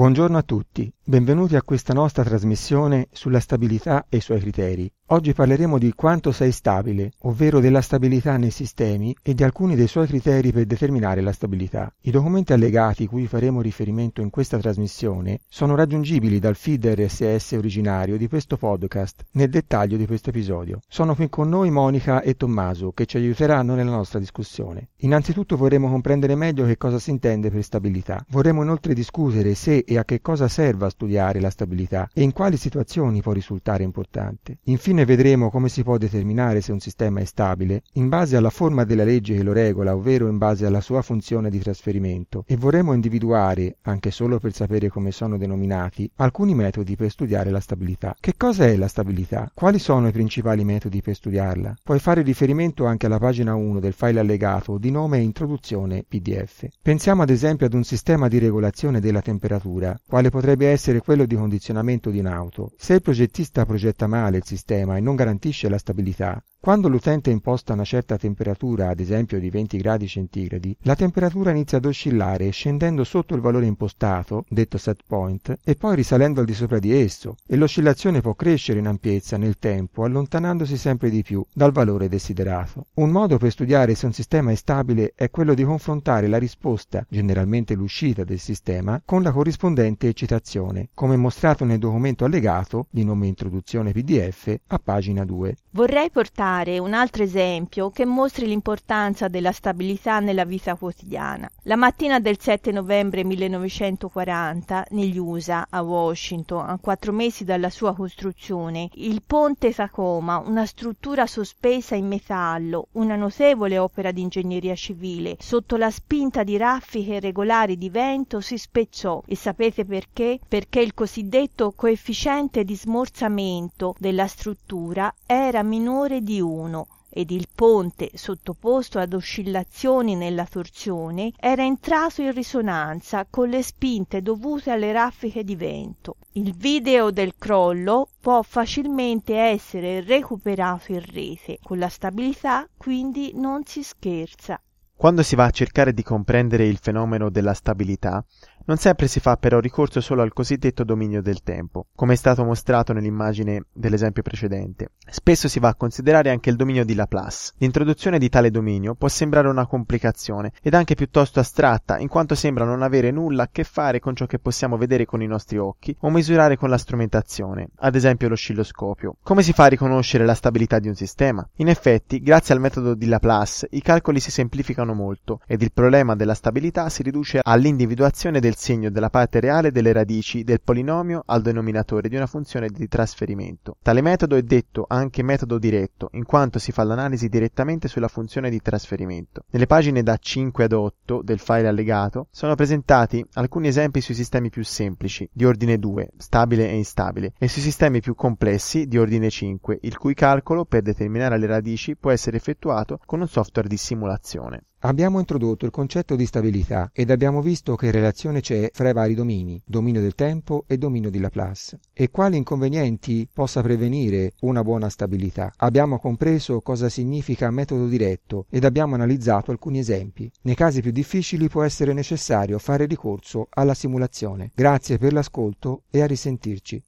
Buongiorno a tutti, benvenuti a questa nostra trasmissione sulla stabilità e i suoi criteri. Oggi parleremo di quanto sei stabile, ovvero della stabilità nei sistemi e di alcuni dei suoi criteri per determinare la stabilità. I documenti allegati cui faremo riferimento in questa trasmissione sono raggiungibili dal feed RSS originario di questo podcast nel dettaglio di questo episodio. Sono qui con noi Monica e Tommaso che ci aiuteranno nella nostra discussione. Innanzitutto vorremmo comprendere meglio che cosa si intende per stabilità. Vorremmo inoltre discutere se e a che cosa serva studiare la stabilità e in quali situazioni può risultare importante. Infine vedremo come si può determinare se un sistema è stabile in base alla forma della legge che lo regola, ovvero in base alla sua funzione di trasferimento, e vorremmo individuare, anche solo per sapere come sono denominati, alcuni metodi per studiare la stabilità. Che cosa è la stabilità? Quali sono i principali metodi per studiarla? Puoi fare riferimento anche alla pagina 1 del file allegato di nome Introduzione PDF. Pensiamo ad esempio ad un sistema di regolazione della temperatura, quale potrebbe essere quello di condizionamento di un'auto. Se il progettista progetta male il sistema e non garantisce la stabilità, quando l'utente imposta una certa temperatura, ad esempio di 20 gradi centigradi, la temperatura inizia ad oscillare scendendo sotto il valore impostato, detto set point, e poi risalendo al di sopra di esso, e l'oscillazione può crescere in ampiezza nel tempo, allontanandosi sempre di più dal valore desiderato. Un modo per studiare se un sistema è stabile è quello di confrontare la risposta, generalmente l'uscita del sistema, con la corrispondente eccitazione, come mostrato nel documento allegato, di nome introduzione PDF, a pagina 2. Vorrei portare citare un altro esempio che mostri l'importanza della stabilità nella vita quotidiana. La mattina del 7 novembre 1940, negli USA, a Washington, a quattro mesi dalla sua costruzione, il ponte Tacoma, una struttura sospesa in metallo, una notevole opera di ingegneria civile, sotto la spinta di raffiche regolari di vento si spezzò. E sapete perché? Perché il cosiddetto coefficiente di smorzamento della struttura era minore di 1 ed il ponte, sottoposto ad oscillazioni nella torsione, era entrato in risonanza con le spinte dovute alle raffiche di vento. Il video del crollo può facilmente essere recuperato in rete. Con la stabilità quindi non si scherza. Quando si va a cercare di comprendere il fenomeno della stabilità, non sempre si fa però ricorso solo al cosiddetto dominio del tempo, come è stato mostrato nell'immagine dell'esempio precedente. Spesso si va a considerare anche il dominio di Laplace. L'introduzione di tale dominio può sembrare una complicazione ed anche piuttosto astratta, in quanto sembra non avere nulla a che fare con ciò che possiamo vedere con i nostri occhi o misurare con la strumentazione, ad esempio l'oscilloscopio. Come si fa a riconoscere la stabilità di un sistema? In effetti, grazie al metodo di Laplace, i calcoli si semplificano molto ed il problema della stabilità si riduce all'individuazione del segno della parte reale delle radici del polinomio al denominatore di una funzione di trasferimento. Tale metodo è detto anche metodo diretto, in quanto si fa l'analisi direttamente sulla funzione di trasferimento. Nelle pagine da 5 ad 8 del file allegato sono presentati alcuni esempi sui sistemi più semplici, di ordine 2, stabile e instabile, e sui sistemi più complessi, di ordine 5, il cui calcolo per determinare le radici può essere effettuato con un software di simulazione. Abbiamo introdotto il concetto di stabilità ed abbiamo visto che relazione c'è fra i vari domini, dominio del tempo e dominio di Laplace, e quali inconvenienti possa prevenire una buona stabilità. Abbiamo compreso cosa significa metodo diretto ed abbiamo analizzato alcuni esempi. Nei casi più difficili può essere necessario fare ricorso alla simulazione. Grazie per l'ascolto e a risentirci.